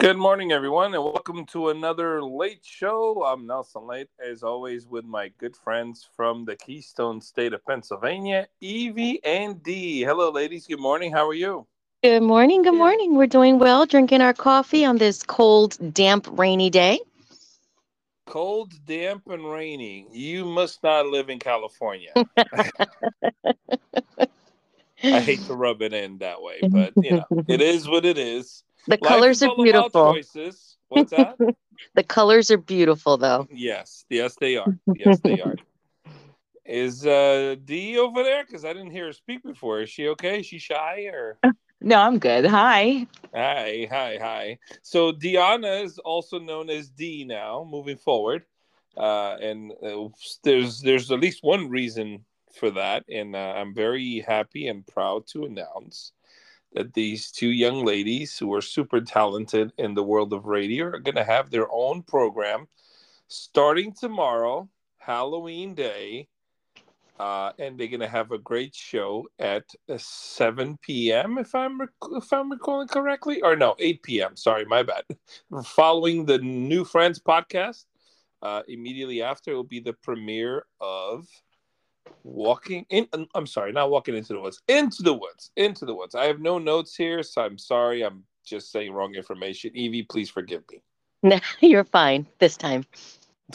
Good morning, everyone, and welcome to another late show. I'm Nelson Late, as always, with my good friends from the Keystone State of Pennsylvania, Evie and Dee. Hello, ladies. Good morning. How are you? Good morning. Good morning. We're doing well, drinking our coffee on this cold, damp, rainy day. Cold, damp, and rainy. You must not live in California. I hate to rub it in that way, but you know, it is what it is. The Life colors are beautiful. Choices. What's that? the colors are beautiful, though. Yes, yes, they are. Yes, they are. Is uh Dee over there? Because I didn't hear her speak before. Is she okay? Is she shy or? No, I'm good. Hi. Hi, hi, hi. So Deanna is also known as Dee now, moving forward, uh, and uh, there's there's at least one reason for that, and uh, I'm very happy and proud to announce that these two young ladies who are super talented in the world of radio are going to have their own program starting tomorrow, Halloween Day. Uh, and they're going to have a great show at uh, 7 p.m. if I'm rec- if I'm recalling correctly, or no, 8 p.m. Sorry, my bad. Following the New Friends podcast, uh, immediately after will be the premiere of walking in i'm sorry not walking into the woods into the woods into the woods. I have no notes here so i'm sorry i'm just saying wrong information. Evie please forgive me. No you're fine this time.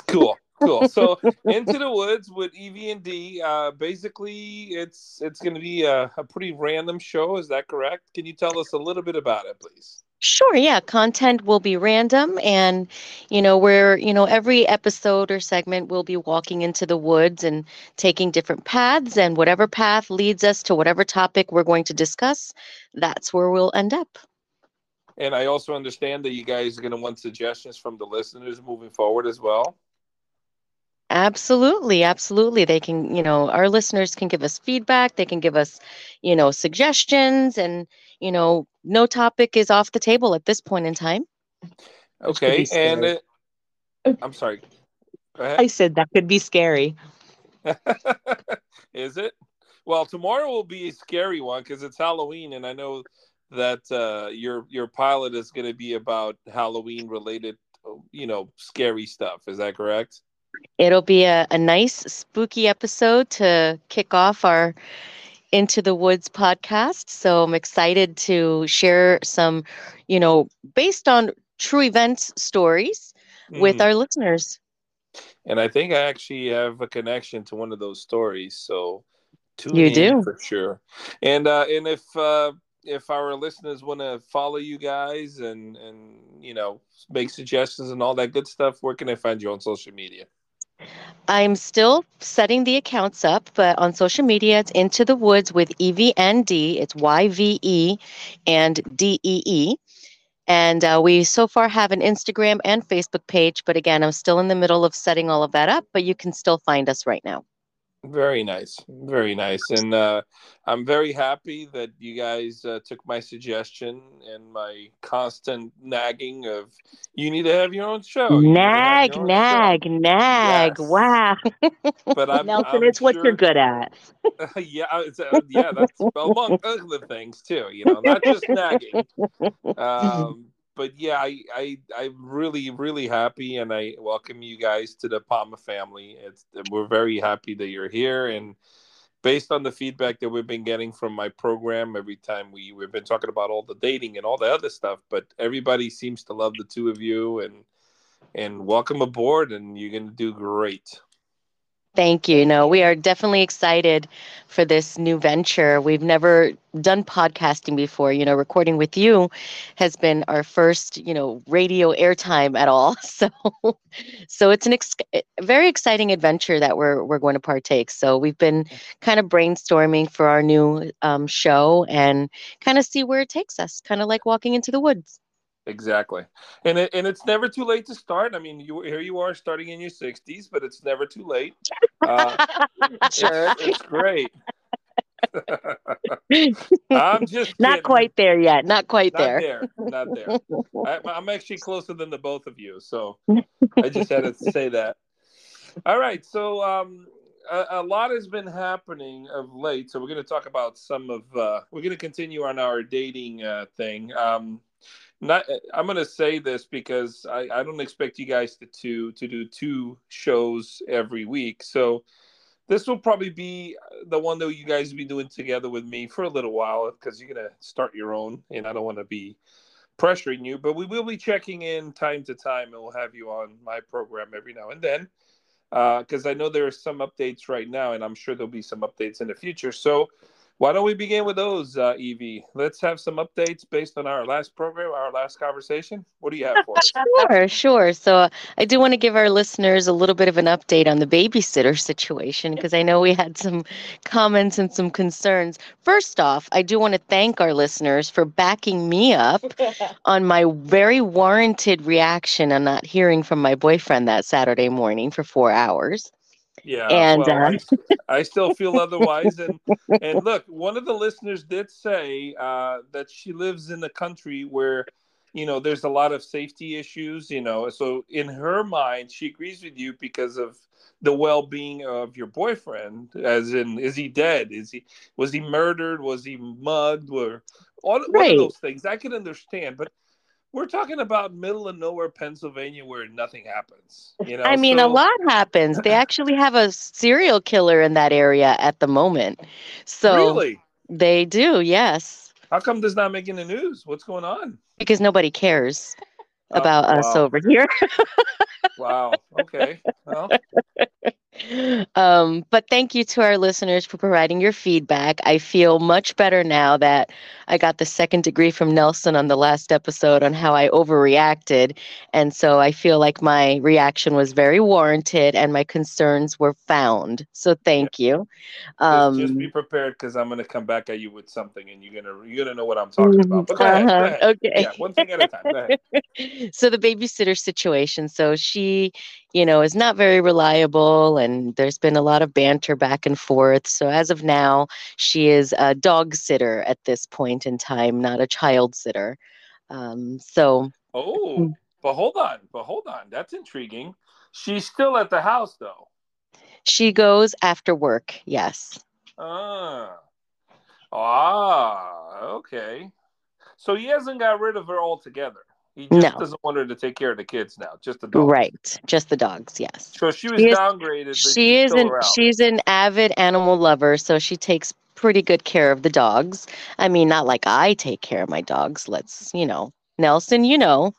Cool cool. So into the woods with evie and Dee uh, basically it's it's going to be a, a pretty random show is that correct? Can you tell us a little bit about it please Sure, yeah. Content will be random and you know, where, you know, every episode or segment will be walking into the woods and taking different paths and whatever path leads us to whatever topic we're going to discuss, that's where we'll end up. And I also understand that you guys are going to want suggestions from the listeners moving forward as well. Absolutely, absolutely. They can, you know, our listeners can give us feedback, they can give us, you know, suggestions and, you know, no topic is off the table at this point in time. Okay, and it, I'm sorry. I said that could be scary. is it? Well, tomorrow will be a scary one because it's Halloween, and I know that uh, your your pilot is going to be about Halloween related, you know, scary stuff. Is that correct? It'll be a, a nice spooky episode to kick off our Into the Woods podcast. So I'm excited to share some, you know, based on true events stories mm. with our listeners. And I think I actually have a connection to one of those stories. So you do for sure. And uh, and if uh, if our listeners want to follow you guys and and you know make suggestions and all that good stuff, where can I find you on social media? I'm still setting the accounts up, but on social media, it's Into the Woods with EVND. It's Y V E and D E E. And uh, we so far have an Instagram and Facebook page, but again, I'm still in the middle of setting all of that up, but you can still find us right now. Very nice, very nice, and uh, I'm very happy that you guys uh, took my suggestion and my constant nagging of you need to have your own show. nag, nag, show. nag. Yes. Wow. But I'm, Nelson, I'm it's sure, what you're good at. yeah, uh, yeah, that's among other things too. You know, not just nagging. Um, but yeah, I, I I'm really really happy, and I welcome you guys to the Palma family. It's we're very happy that you're here, and based on the feedback that we've been getting from my program, every time we we've been talking about all the dating and all the other stuff, but everybody seems to love the two of you, and and welcome aboard, and you're gonna do great. Thank you. No, we are definitely excited for this new venture. We've never done podcasting before. You know, recording with you has been our first, you know, radio airtime at all. So, so it's an ex- very exciting adventure that we're we're going to partake. So we've been kind of brainstorming for our new um, show and kind of see where it takes us. Kind of like walking into the woods. Exactly, and it, and it's never too late to start. I mean, you here you are starting in your sixties, but it's never too late. Uh, sure, it's, it's great. I'm just not quite there yet. Not quite not there. there. Not there. I, am actually closer than the both of you, so I just had to say that. All right, so um, a, a, lot has been happening of late, so we're going to talk about some of. Uh, we're going to continue on our dating uh, thing. Um, not i'm going to say this because I, I don't expect you guys to, to to do two shows every week. So this will probably be the one that you guys will be doing together with me for a little while because you're going to start your own and i don't want to be pressuring you but we will be checking in time to time and we'll have you on my program every now and then because uh, i know there are some updates right now and i'm sure there'll be some updates in the future. So why don't we begin with those, uh, Evie? Let's have some updates based on our last program, our last conversation. What do you have for us? Sure, sure. So uh, I do want to give our listeners a little bit of an update on the babysitter situation because I know we had some comments and some concerns. First off, I do want to thank our listeners for backing me up on my very warranted reaction on not hearing from my boyfriend that Saturday morning for four hours. Yeah, and well, uh... I, I, still feel otherwise. And and look, one of the listeners did say uh, that she lives in a country where you know there's a lot of safety issues. You know, so in her mind, she agrees with you because of the well-being of your boyfriend. As in, is he dead? Is he was he murdered? Was he mugged? Or all, right. of those things I can understand, but we're talking about middle of nowhere Pennsylvania where nothing happens. You know, I mean, so... a lot happens. They actually have a serial killer in that area at the moment. So really, they do. Yes. How come this not making the news? What's going on? Because nobody cares oh, about wow. us over here. wow. Okay. Well. Um, but thank you to our listeners for providing your feedback. I feel much better now that I got the second degree from Nelson on the last episode on how I overreacted. And so I feel like my reaction was very warranted and my concerns were found. So thank yeah. you. Um, just, just, be prepared because I'm going to come back at you with something and you're going to you're gonna know what I'm talking about. But go uh-huh. ahead, go ahead. Okay. Yeah, one thing at a time. so the babysitter situation. So she you know, is not very reliable, and there's been a lot of banter back and forth. So as of now, she is a dog sitter at this point in time, not a child sitter. Um, so. Oh, but hold on, but hold on. That's intriguing. She's still at the house, though. She goes after work. Yes. Ah. Ah. Okay. So he hasn't got rid of her altogether. He just no. doesn't want her to take care of the kids now, just the dogs. Right, just the dogs. Yes. So she was she downgraded. Is, she is an around. she's an avid animal lover, so she takes pretty good care of the dogs. I mean, not like I take care of my dogs. Let's, you know, Nelson, you know,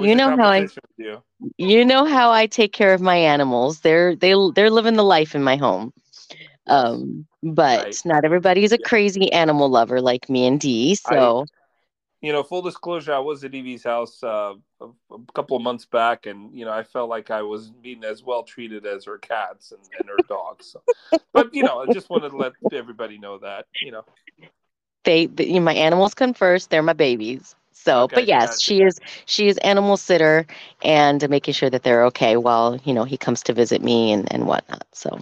you know how I you. you know how I take care of my animals. They're they they're living the life in my home. Um, but right. not everybody's a crazy animal lover like me and Dee. So you know, full disclosure, I was at Evie's house uh, a, a, couple of months back, and you know, I felt like I was being as well treated as her cats and, and her dogs. So. but you know, I just wanted to let everybody know that you know, they, they you know, my animals come first. They're my babies. So, okay, but yes, she is she is animal sitter and making sure that they're okay while you know he comes to visit me and and whatnot. So.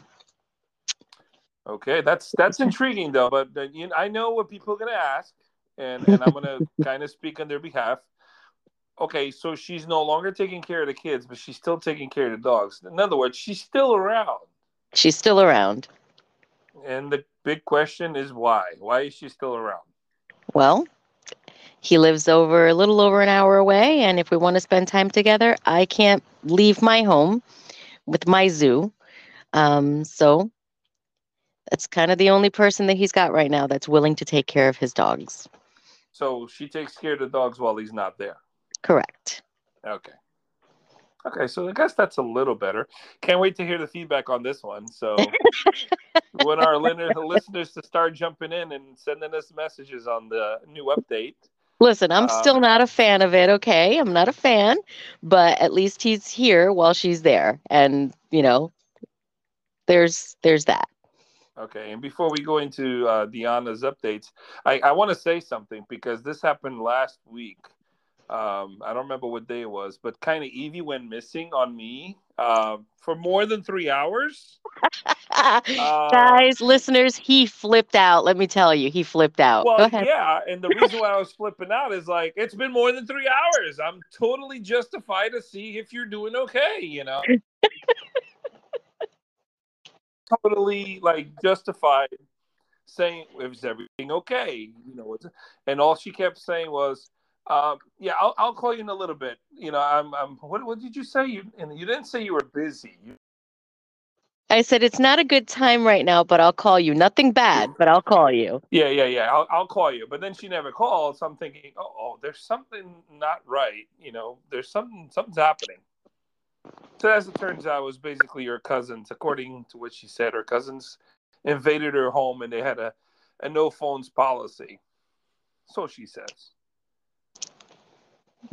Okay, that's that's intriguing though. But uh, you know, I know what people are gonna ask and and I'm gonna kind of speak on their behalf. Okay, so she's no longer taking care of the kids, but she's still taking care of the dogs. In other words, she's still around. She's still around. And the big question is why? Why is she still around? Well, he lives over a little over an hour away, and if we want to spend time together, I can't leave my home with my zoo. Um, so that's kind of the only person that he's got right now that's willing to take care of his dogs. So she takes care of the dogs while he's not there. Correct. Okay. Okay, so I guess that's a little better. Can't wait to hear the feedback on this one. So, when our listeners to start jumping in and sending us messages on the new update. Listen, I'm um, still not a fan of it. Okay, I'm not a fan, but at least he's here while she's there, and you know, there's there's that. Okay, and before we go into uh, Deanna's updates, I, I want to say something because this happened last week. Um, I don't remember what day it was, but kind of Evie went missing on me uh, for more than three hours. uh, Guys, listeners, he flipped out. Let me tell you, he flipped out. Well, yeah, and the reason why I was flipping out is like it's been more than three hours. I'm totally justified to see if you're doing okay. You know. totally like justified saying is everything okay you know and all she kept saying was Um, yeah, I'll, I'll call you in a little bit. You know, I'm, I'm what, what did you say? You, and you didn't say you were busy. You... I said it's not a good time right now, but I'll call you. Nothing bad, but I'll call you. Yeah, yeah, yeah. I'll, I'll call you. But then she never called, so I'm thinking, oh, oh, there's something not right. You know, there's something, something's happening. So as it turns out, it was basically her cousins. According to what she said, her cousins invaded her home and they had a, a no phones policy. So she says.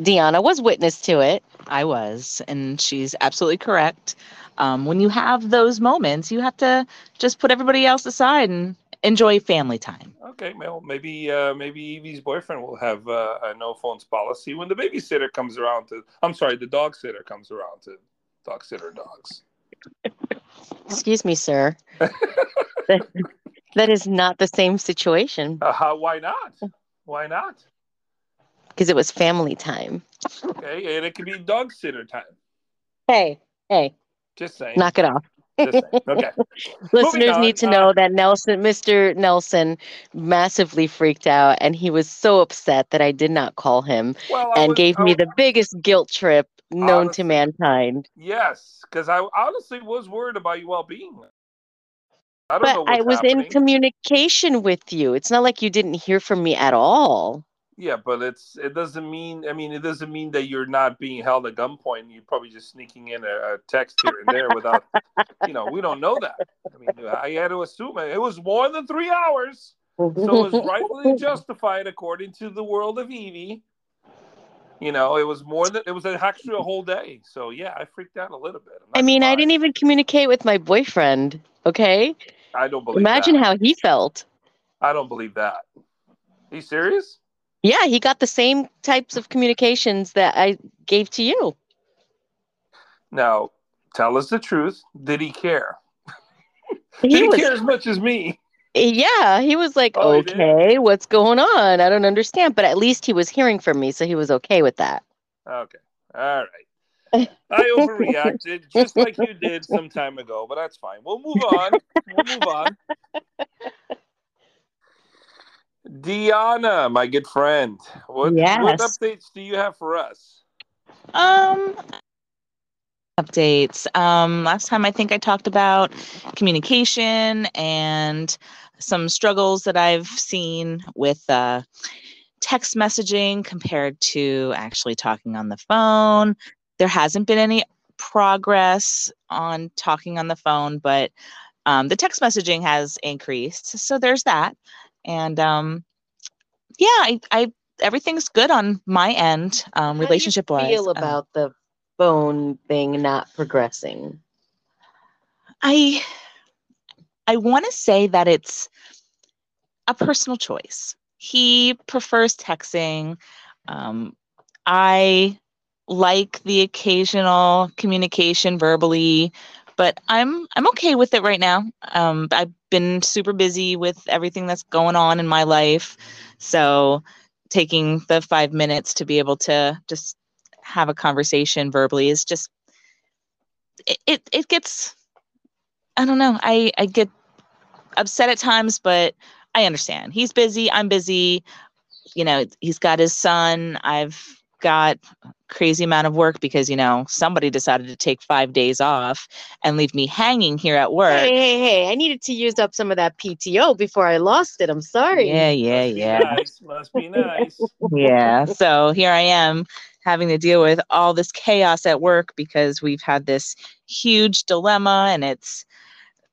Deanna was witness to it. I was, and she's absolutely correct. Um, when you have those moments, you have to just put everybody else aside and enjoy family time. Okay, well, maybe uh, maybe Evie's boyfriend will have uh, a no phones policy when the babysitter comes around to. I'm sorry, the dog sitter comes around to dog sitter dogs. Excuse me, sir. that, that is not the same situation. Uh, why not? Why not? because it was family time. Okay, and it could be dog sitter time. Hey, hey. Just saying. Knock it off. Okay. Listeners need to know uh, that Nelson, Mr. Nelson, massively freaked out, and he was so upset that I did not call him, well, and was, gave me the biggest guilt trip known honestly, to mankind. Yes, because I honestly was worried about your well-being. I but I was happening. in communication with you. It's not like you didn't hear from me at all. Yeah, but it's it doesn't mean I mean it doesn't mean that you're not being held at gunpoint. You're probably just sneaking in a, a text here and there without you know, we don't know that. I mean I had to assume it, it was more than three hours. So it was rightfully justified according to the world of Evie. You know, it was more than it was actually a whole day. So yeah, I freaked out a little bit. I mean, I didn't even communicate with my boyfriend. Okay. I don't believe. Imagine that. how he felt. I don't believe that. Are you serious? Yeah, he got the same types of communications that I gave to you. Now, tell us the truth. Did he care? He Did he was, care as much as me? Yeah, he was like, oh, "Okay, what's going on? I don't understand." But at least he was hearing from me, so he was okay with that. Okay, all right. I overreacted just like you did some time ago, but that's fine. We'll move on. We'll move on. Deanna, my good friend, what, yes. what updates do you have for us? Um, updates. Um, last time I think I talked about communication and some struggles that I've seen with uh, text messaging compared to actually talking on the phone. There hasn't been any progress on talking on the phone, but um, the text messaging has increased. So there's that and um, yeah, I, I everything's good on my end, um, relationship wise. Feel um about um, the phone thing not progressing. I I want to say that it's a personal choice. He prefers texting. Um, I like the occasional communication verbally but I'm I'm okay with it right now. Um, I've been super busy with everything that's going on in my life, so taking the five minutes to be able to just have a conversation verbally is just it it, it gets I don't know I I get upset at times, but I understand he's busy. I'm busy. You know, he's got his son. I've got crazy amount of work because you know somebody decided to take five days off and leave me hanging here at work. Hey, hey, hey! I needed to use up some of that PTO before I lost it. I'm sorry. Yeah, yeah, Must yeah. Nice. Must be nice. yeah. So here I am having to deal with all this chaos at work because we've had this huge dilemma and it's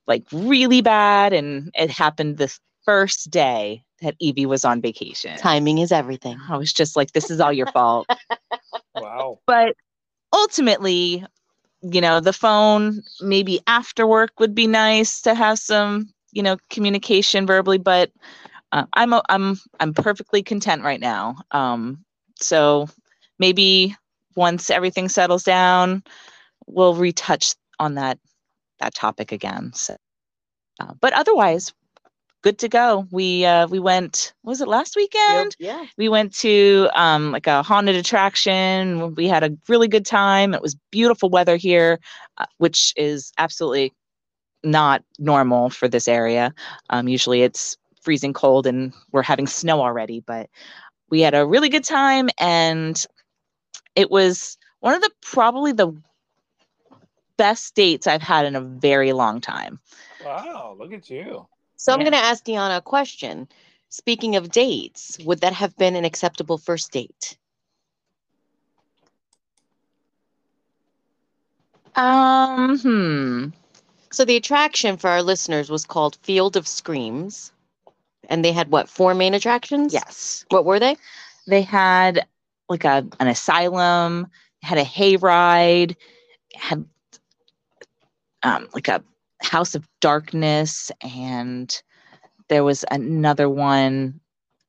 like really bad and it happened this first day that Evie was on vacation. Timing is everything. I was just like, this is all your fault. wow. But ultimately, you know, the phone maybe after work would be nice to have some, you know, communication verbally, but uh, I'm I'm I'm perfectly content right now. Um, so maybe once everything settles down, we'll retouch on that that topic again. So, uh, but otherwise, good to go. We uh, we went. Was it last weekend? Yep, yeah. We went to um, like a haunted attraction. We had a really good time. It was beautiful weather here, uh, which is absolutely not normal for this area. Um, usually it's freezing cold and we're having snow already, but we had a really good time and it was one of the probably the best dates I've had in a very long time. Wow, look at you. So I'm Yeah. going to ask Deanna a question. Speaking of dates, would that have been an acceptable first date? Um, hmm. So the attraction for our listeners was called Field of Screams. And they had what, four main attractions? Yes. What were they? They had like a an asylum, had a hayride, had um like a house of darkness, and there was another one.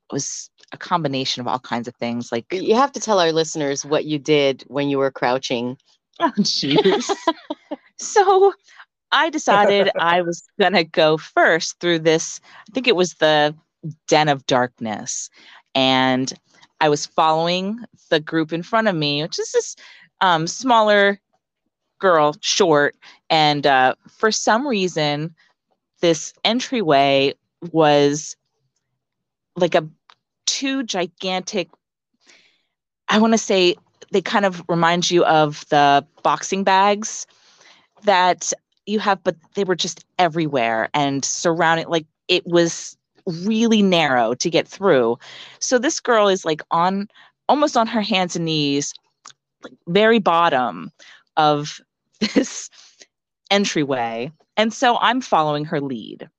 It was a combination of all kinds of things like You have to tell our listeners what you did when you were crouching. Oh, jeez. so I decided I was going to go first through this. I think it was the Den of Darkness. And I was following the group in front of me, which is this um, smaller girl, short. And uh, for some reason, this entryway was like a two gigantic, I want to say they kind of remind you of the boxing bags that you have, but they were just everywhere and surrounding, like it was really narrow to get through. So this girl is like on almost on her hands and knees, like very bottom of this entryway. And so I'm following her lead.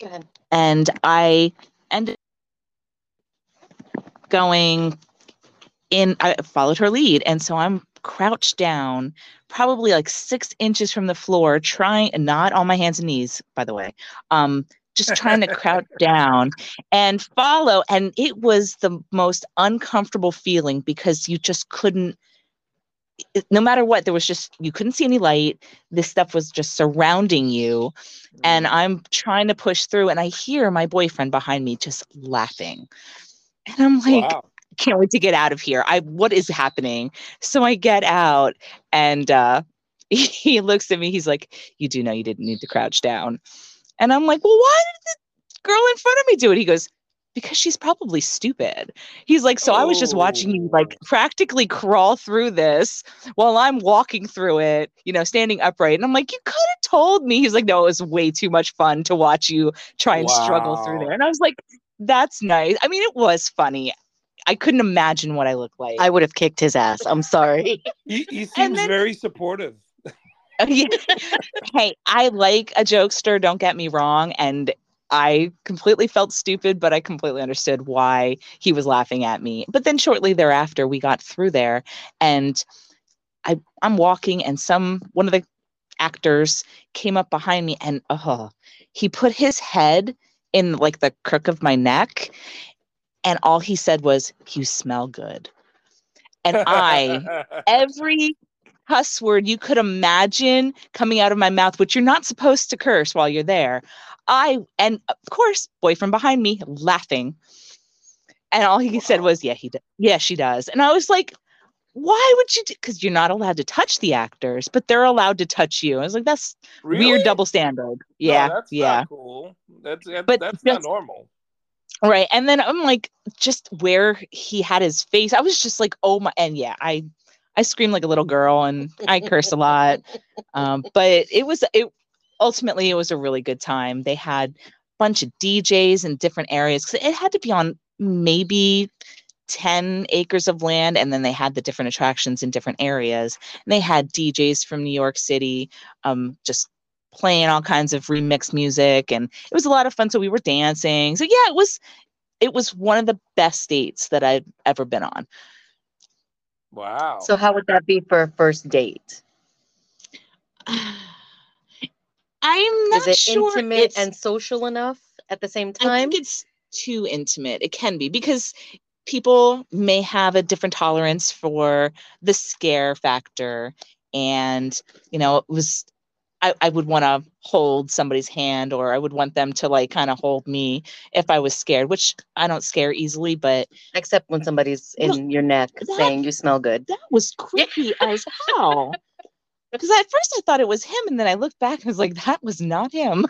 Go ahead. And I ended going in I followed her lead and so I'm crouched down probably like six inches from the floor trying not on my hands and knees by the way um just trying to crouch down and follow and it was the most uncomfortable feeling because you just couldn't no matter what there was just you couldn't see any light this stuff was just surrounding you and I'm trying to push through and I hear my boyfriend behind me just laughing. And I'm like, wow. can't wait to get out of here. I what is happening? So I get out and uh he looks at me, he's like, You do know you didn't need to crouch down. And I'm like, Well, why did the girl in front of me do it? He goes, because she's probably stupid. He's like, so I was just watching you like Oh. practically crawl through this while I'm walking through it, you know, standing upright. And I'm like, you could have told me. He's like, no, it was way too much fun to watch you try and struggle through there. And I was like, that's nice. I mean, it was funny. I couldn't imagine what I looked like. I would have kicked his ass. I'm sorry. He, he seems then- very supportive. Hey, I like a jokester, don't get me wrong. And I completely felt stupid, but I completely understood why he was laughing at me. But then shortly thereafter, we got through there and I, I'm walking, and some one of the actors came up behind me and uh, he put his head in like the crook of my neck. And all he said was, You smell good. And I every cuss word you could imagine coming out of my mouth, which you're not supposed to curse while you're there. I and of course, boyfriend behind me laughing. And all he said was, Yeah, he does. Yeah, she does. And I was like, why would you because you're not allowed to touch the actors, but they're allowed to touch you. I was like, that's Really? weird double standard. No, Yeah. that's yeah. not cool. That's that, But that's not normal. Right. And then I'm like, just where he had his face, I was just like, oh my and yeah, I I screamed like a little girl and I cursed a lot. Um, but it was it ultimately it was a really good time. They had a bunch of DJs in different areas it had to be on maybe 10 acres of land and then they had the different attractions in different areas and they had djs from new york city um, just playing all kinds of remixed music and it was a lot of fun so we were dancing so yeah it was it was one of the best dates that i've ever been on Wow. So how would that be for a first date? i'm not sure. Is it sure intimate it's- and social enough at the same I time? think it's too intimate. It can be because people may have a different tolerance for the scare factor. And, you know, it was, I, I would want to hold somebody's hand or I would want them to like kind of hold me if I was scared, which I don't scare easily, but Except when somebody's in Well, your neck that- saying you smell good. that was creepy as hell. Because at first I thought it was him. And then I looked back and was like, that was not him.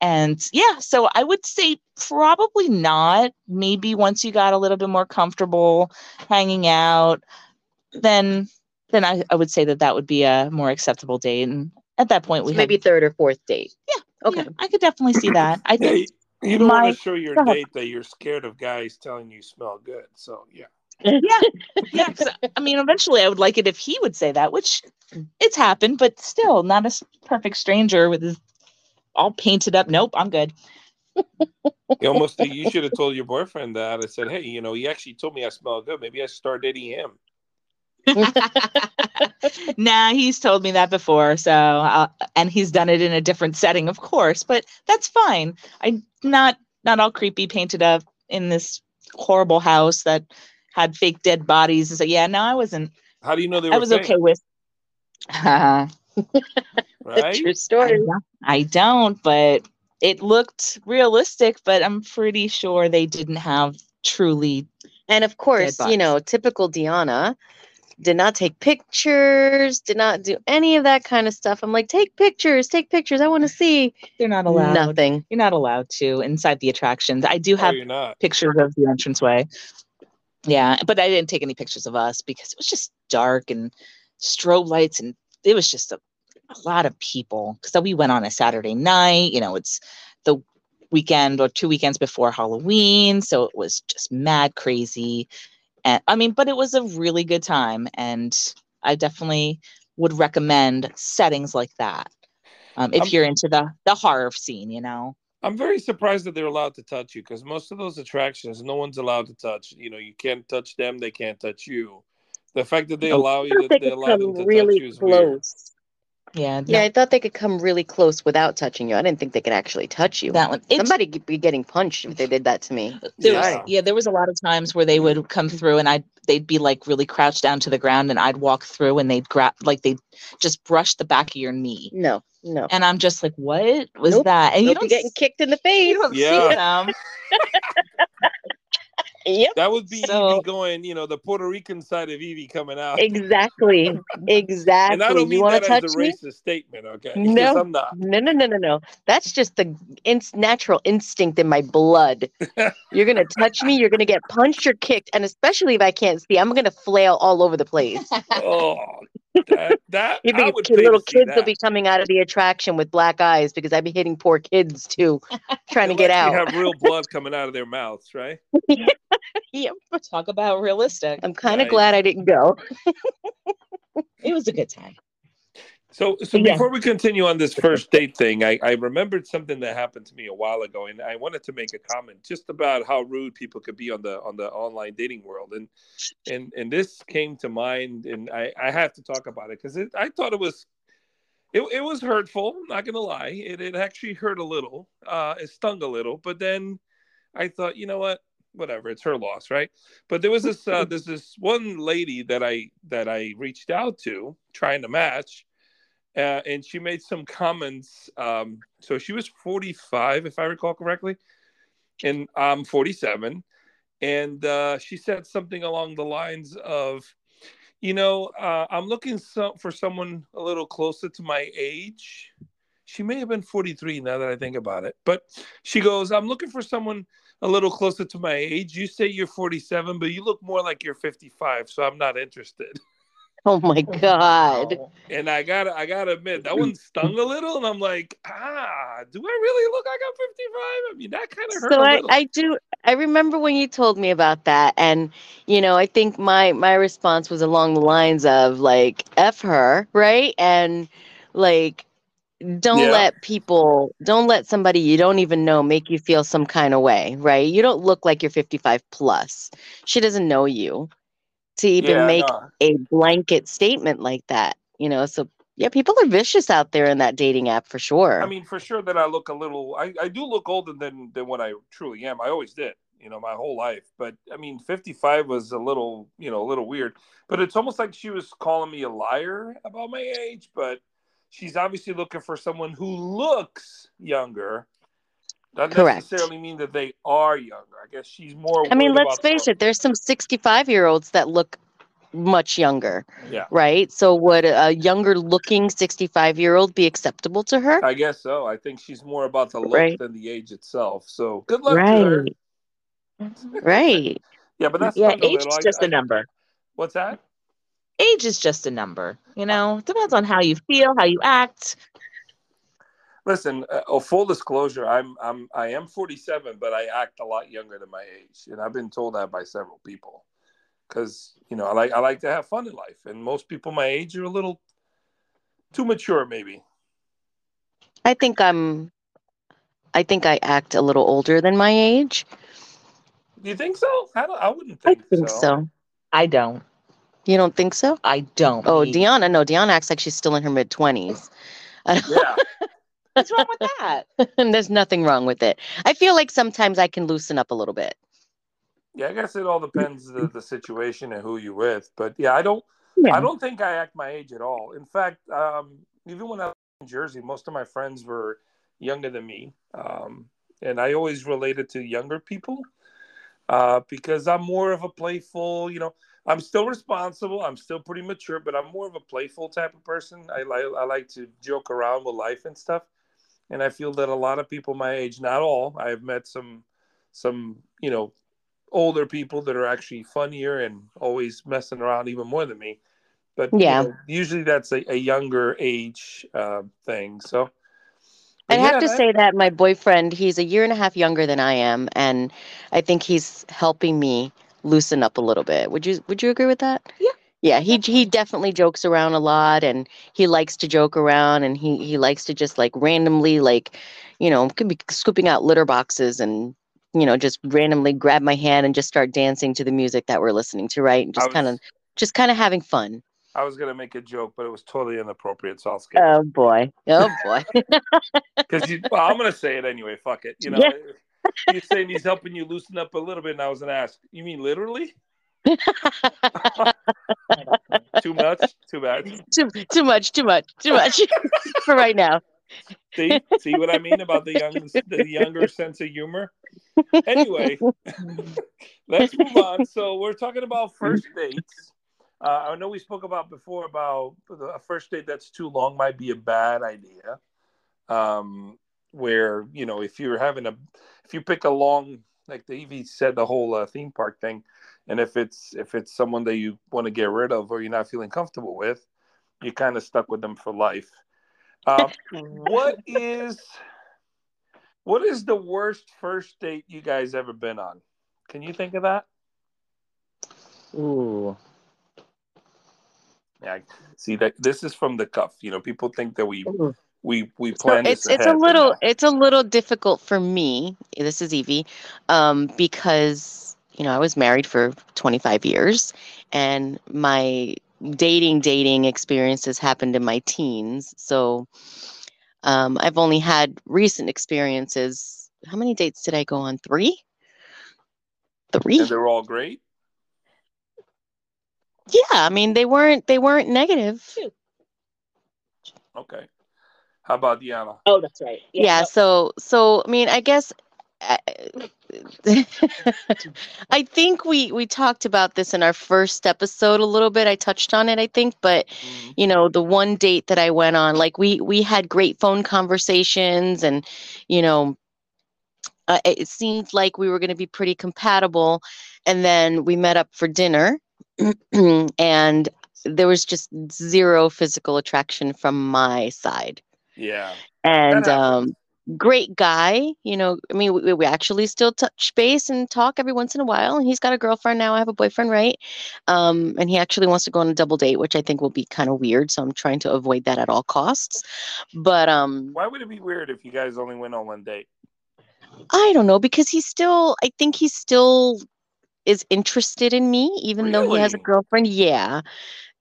and yeah, so I would say probably not. Maybe once you got a little bit more comfortable hanging out, then then I, I would say that that would be a more acceptable date. And at that point, we So maybe third or fourth date. Yeah, Okay. yeah, I could definitely see that. I think Hey, you don't my- want to show your go ahead. date that you're scared of guys telling you smell good. So yeah. yeah, yeah. 'cause, I mean, eventually, I would like it if he would say that, which it's happened, but still, not a perfect stranger with his all painted up. Nope, I'm good. You almost you should have told your boyfriend that. I said, hey, you know, he actually told me I smell good. Maybe I should start dating him. nah, he's told me that before. So, uh, and he's done it in a different setting, of course, but that's fine. I'm not not all creepy, painted up in this horrible house that had fake dead bodies. And So, yeah, no, I wasn't. How do you know they were I was fake, okay with. I right? True story. don't- I don't, but it looked realistic. But I'm pretty sure they didn't have truly. And of course, you know, typical Deanna did not take pictures, did not do any of that kind of stuff. I'm like, take pictures, take pictures. I want to see They're not allowed. nothing. You're not allowed to inside the attractions. I do have you're pictures of the entranceway. Yeah, but I didn't take any pictures of us because it was just dark and strobe lights, and it was just a, a lot of people. Because we went on a Saturday night, you know, it's the weekend or two weekends before Halloween, so it was just mad crazy. And I mean, but it was a really good time, and I definitely would recommend settings like that um, if Um, you're into the the horror scene, you know. I'm very surprised that they're allowed to touch you because most of those attractions, no one's allowed to touch. You know, you can't touch them; they can't touch you. The fact that they Nope. allow you, that they allow them to really touch you is weird. Close. Yeah, Yeah, no, I thought they could come really close without touching you. I didn't think they could actually touch you. that one. It's, Somebody could be getting punched if they did that to me. there Yeah. was, yeah, there was a lot of times where they would come through and I'd they'd be like really crouched down to the ground and I'd walk through and they'd grab like they'd just brush the back of your knee. No, no. And I'm just like, what was Nope. that? And you Nope, don't you're getting s- kicked in the you face. don't Yeah. see them. Yep. That would be So- Evie going, you know, the Puerto Rican side of Evie coming out. Exactly. Exactly. And I don't you mean that as a me? racist statement, okay? No. I'm not. No, no, no, no, no. That's just the ins- natural instinct in my blood. you're going to touch me, you're going to get punched or kicked. And especially if I can't see, I'm going to flail all over the place. Oh, that, that You'd I would kid- little to see kids will be coming out of the attraction with black eyes because I'd be hitting poor kids too, trying to get actually out. Have real blood coming out of their mouths, right? Yep. Talk about realistic. I'm kind of Nice. glad I didn't go. It was a good time. So, so Yeah. before we continue on this first date thing, I, I remembered something that happened to me a while ago, and I wanted to make a comment just about how rude people could be on the on the online dating world, and and and this came to mind, and I I have to talk about it because I thought it was. It, it was hurtful. Not gonna lie, it, it actually hurt a little. Uh, it stung a little, but then I thought, you know what? Whatever, it's her loss, right? But there was this uh, there's this one lady that I that I reached out to trying to match, uh, and she made some comments. Um, so she was 45, if I recall correctly, and I'm 47. And uh, she said something along the lines of, you know, uh, I'm looking so- for someone a little closer to my age. She may have been 43 now that I think about it. But she goes, I'm looking for someone a little closer to my age. You say you're 47, but you look more like you're 55, so I'm not interested. Oh my God. And I gotta, I gotta admit, that one stung a little, and I'm like, ah, do I really look like I'm 55? I mean, that kind of hurt so a I. I do i remember when you told me about that and you know i think my my response was along the lines of like f her right and like don't Yeah. let people don't let somebody you don't even know make you feel some kind of way right you don't look like you're 55 plus she doesn't know you to even Yeah, make no. a blanket statement like that you know so yeah people are vicious out there in that dating app for sure I mean, for sure that I look a little. I, I do look older than than what I truly am. I always did, you know, my whole life. But I mean, 55 was a little, you know, a little weird. But it's almost like she was calling me a liar about my age. But she's obviously looking for someone who looks younger. Doesn't Correct. necessarily mean that they are younger. I guess she's more. I mean, let's about face it, there's some 65 year olds that look much younger, Yeah, right? So would a younger looking 65 year old be acceptable to her? I guess so. I think she's more about the look Right. than the age itself. So good luck to her. Right. Right. Yeah, but that's yeah, fun age little. is I- just I- a number. What's that? Age is just a number. You know, depends on how you feel, how you act. Listen, uh, oh, full disclosure, I'm I'm I am 47, but I act a lot younger than my age, and I've been told that by several people. Because you know, I like I like to have fun in life, and most people my age are a little too mature, maybe. I think I'm I think I act a little older than my age. Do you think so? I don't. I wouldn't I think, think so. I don't. You don't think so? I don't. Oh, Deanna, no, Deanna acts like she's still in her mid 20s. Yeah, What's wrong with that? and there's nothing wrong with it. I feel like sometimes I can loosen up a little bit. yeah. I guess it all depends the the situation and who you're with, but yeah, I don't. Yeah. I don't think I act my age at all. In fact, um, even when I was in Jersey, most of my friends were younger than me, um, and I always related to younger people uh, because I'm more of a playful. You know, I'm still responsible. I'm still pretty mature, but I'm more of a playful type of person. I like I like to joke around with life and stuff, and I feel that a lot of people my age, not all, I've met some some you know older people that are actually funnier and always messing around even more than me. But you Yeah. know, usually that's a, a younger age uh, thing. So I but have yeah, to that- say that my boyfriend, he's a year and a half younger than I am, and I think he's helping me loosen up a little bit. Would you would you agree with that? Yeah. Yeah, he he definitely jokes around a lot and he likes to joke around and he he likes to just like randomly like, you know, could be scooping out litter boxes and you know, just randomly grab my hand and just start dancing to the music that we're listening to, right? And just kind of just kind of having fun. I was gonna make a joke, but it was totally inappropriate, so I'll skip. Oh boy. Oh boy. Because well, I'm gonna say it anyway. Fuck it. You know, Yeah. you're saying he's helping you loosen up a little bit, and I was gonna ask, you mean literally? Too much? Too bad. too too much, too much, too much for right now. See, see what I mean about the young, the younger sense of humor. Anyway, let's move on. So we're talking about first dates. Uh, I know we spoke about before about a first date that's too long might be a bad idea. Um, where you know if you're having a, if you pick a long, like the Evie said, the whole uh, theme park thing, and if it's if it's someone that you want to get rid of or you're not feeling comfortable with, you're kind of stuck with them for life. Um, what is what is the worst first date you guys ever been on? Can you think of that? Ooh. Yeah, see that this is from the cuff. You know, people think that we Ooh. we we So plan it's this it's a little it's a little difficult for me. This is Evie, um, because you know I was married for 25 years, and my dating dating experiences happened in my teens. So um, I've only had recent experiences. How many dates did I go on? Three. Three. and they're all great. Yeah, I mean they weren't they weren't negative. Okay. How about Deanna? Oh, that's right. yeah, so so i mean i guess i think we we talked about this in our first episode a little bit i touched on it i think but Mhm. you know the one date that i went on like we we had great phone conversations and you know uh, it it seemed like we were going to be pretty compatible and then we met up for dinner and there was just zero physical attraction from my side Yeah. and um great guy you know i mean we, we actually still touch base and talk every once in a while and he's got a girlfriend now i have a boyfriend right? Um and he actually wants to go on a double date which i think will be kind of weird so i'm trying to avoid that at all costs. But um Why would it be weird if you guys only went on one date? i don't know because he's still i think he still is interested in me even though he has a girlfriend yeah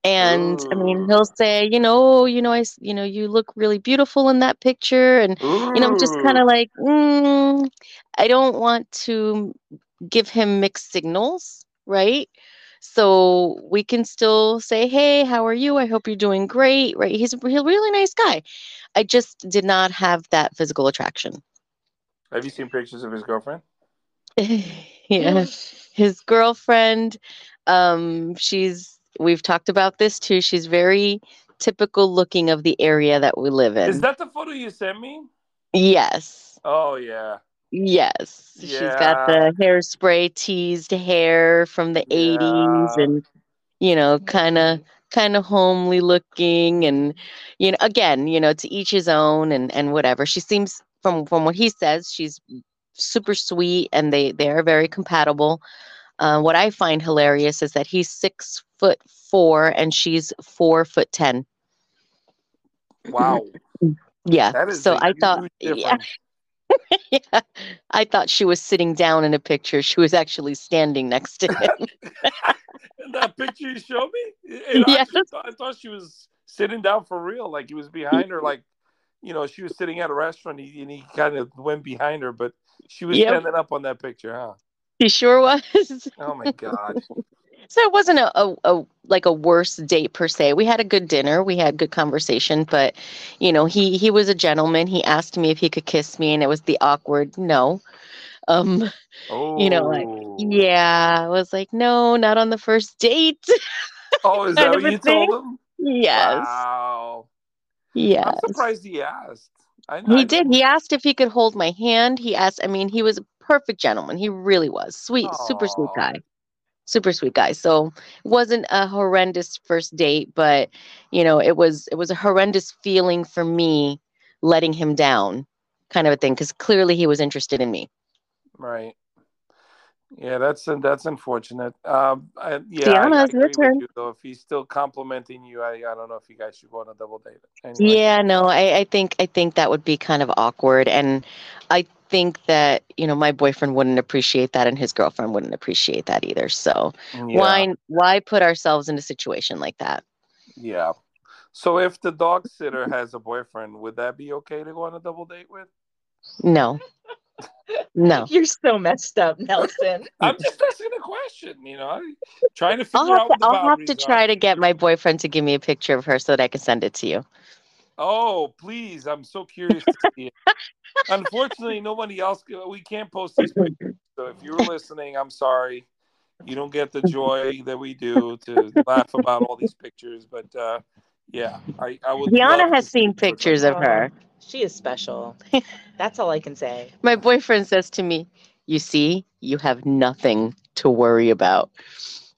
and i mean he'll say you know you know i you know you look really beautiful in that picture and you know, I'm just kind of like, mm, I don't want to give him mixed signals, right? So we can still say, hey, how are you? I hope you're doing great, right? He's a really nice guy. I just did not have that physical attraction. Have you seen pictures of his girlfriend? yeah. His girlfriend, um, she's we've talked about this too. She's very typical looking of the area that we live in. Is that the photo you sent me? yes. Oh yeah. Yes. She's got the hairspray teased hair from the 80s Yeah. and you know, kind of kind of homely looking and you know, again, you know, to each his own and and whatever. She seems from from what he says, she's super sweet and they they are very compatible. Uh, what I find hilarious is that he's six foot four and she's four foot ten. Wow. Yeah. So I thought, yeah, yeah, I thought she was sitting down in a picture. She was actually standing next to him. that picture you showed me? And I Yes. actually thought, I thought she was sitting down for real. Like he was behind her, like you know, she was sitting at a restaurant he- and he kind of went behind her, but she was Yep. standing up on that picture, huh? he sure was. Oh my god. So it wasn't a, a, a like a worse date per se. We had a good dinner, we had good conversation, but you know, he he was a gentleman. He asked me if he could kiss me, and it was the awkward no. Um, Oh. You know, like, yeah, I was like, no, not on the first date. Oh, is that what you thing. told him? yes, Wow. yes. I'm surprised he asked. I, know. He I did. He asked if he could hold my hand. He asked. I mean, he was a perfect gentleman. He really was sweet, super sweet guy. Super sweet guy. So it wasn't a horrendous first date, but you know, it was it was a horrendous feeling for me letting him down, kind of a thing, because clearly he was interested in me. Right. Yeah, that's that's unfortunate. Um, I, yeah, Deanna, I, I it's your agree turn. with you though. If he's still complimenting you, I, I don't know if you guys should go on a double date. Anyway. Yeah, no, I, I think I think that would be kind of awkward, and I think that you know my boyfriend wouldn't appreciate that, and his girlfriend wouldn't appreciate that either. So Yeah. why why put ourselves in a situation like that? Yeah. So if the dog sitter has a boyfriend, would that be okay to go on a double date with? No, no. You're so messed up, Nelson. I'm just asking a question. You know, I'm trying to I'll figure have out to, I'll have to try are. to get my boyfriend to give me a picture of her so that I can send it to you. Oh, please! I'm so curious to see it. Unfortunately, nobody else. We can't post these pictures. So if you're listening, I'm sorry. You don't get the joy that we do to laugh about all these pictures. But uh, yeah, I, I would. Deanna love has seen pictures of her. She is special. That's all I can say. My boyfriend says to me, "You see, you have nothing to worry about,"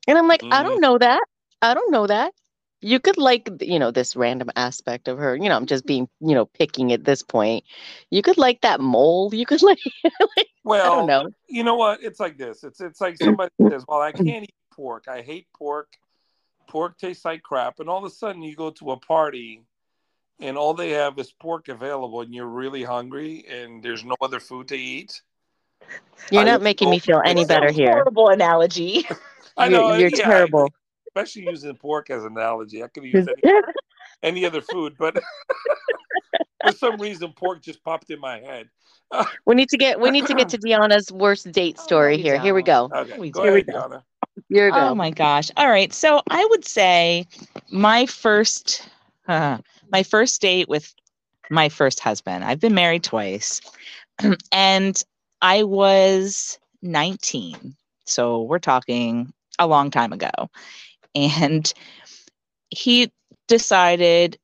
and I'm like, "I don't know that. I don't know that." You could like, you know, this random aspect of her. You know, I'm just mm. being, you know, picking at this point. You could like that mole. You could like, Well, I don't know. you know what? It's like this. It's it's like somebody says, "Well, I can't eat pork. I hate pork. Pork tastes like crap." And all of a sudden, you go to a party, and all they have is pork available, and you're really hungry, and there's no other food to eat. You're I not making me feel any better here. Horrible analogy. I You're- know you're yeah, terrible. Especially using pork as an analogy. I could use any, any other food, but for some reason, pork just popped in my head. We need to get we need to get to Deanna's worst date Oh, story we here. Here we don't. go. Okay, We go do. ahead, Donna. Here we go. Oh my gosh. All right. So I would say my first uh, my first date with my first husband. I've been married twice. and I was 19. So we're talking a long time ago. And he decided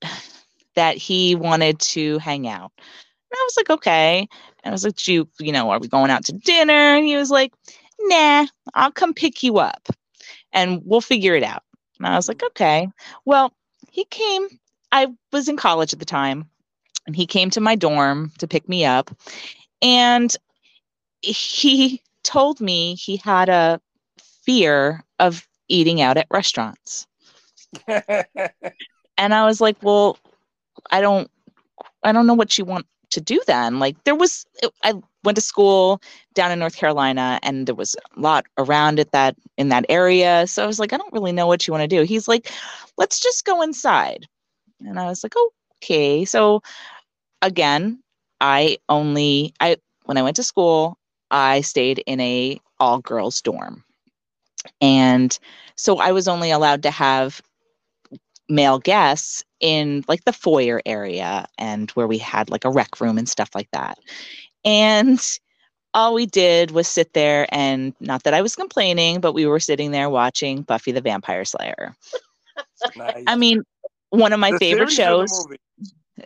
that he wanted to hang out. And I was like, okay. And I was like, you, you know, are we going out to dinner? And he was like, nah, I'll come pick you up and we'll figure it out. And I was like, okay. Well, he came, I was in college at the time, and he came to my dorm to pick me up. And he told me he had a fear of eating out at restaurants. And I was like, well, I don't, I don't know what you want to do then. Like there was, I went to school down in North Carolina and there was a lot around it that in that area. So I was like, I don't really know what you want to do. He's like, let's just go inside. And I was like, okay. So again, I only I when I went to school, I stayed in a all girls dorm. And so I was only allowed to have male guests in like the foyer area and where we had like a rec room and stuff like that. And all we did was sit there and not that I was complaining, but we were sitting there watching Buffy the Vampire Slayer. Nice. I mean, one of my The favorite series or the shows.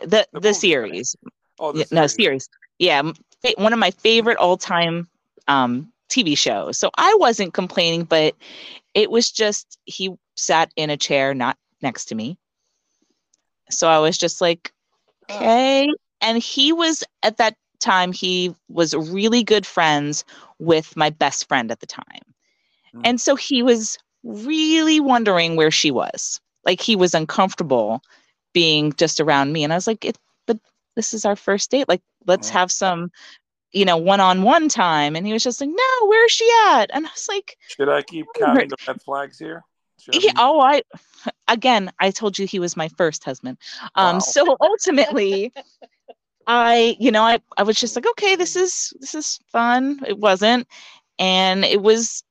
The The the, series. Oh, the Yeah, no series. series. Yeah, one of my favorite all time um, TV shows. So I wasn't complaining, but it was just he sat in a chair not next to me. So I was just like, Huh. okay. And he was at that time he was really good friends with my best friend at the time. Mm. And so he was really wondering where she was. Like he was uncomfortable being just around me and I was like, it, but this is our first date. Like let's Mhm. have some you know, one-on-one time and he was just like, "No, where is she at?" And I was like, Should I keep counting the red flags here? Yeah, oh, I again, I told you he was my first husband. Um, Wow. so ultimately, I, you know, I, I was just like, okay, this is this is fun. It wasn't, and it was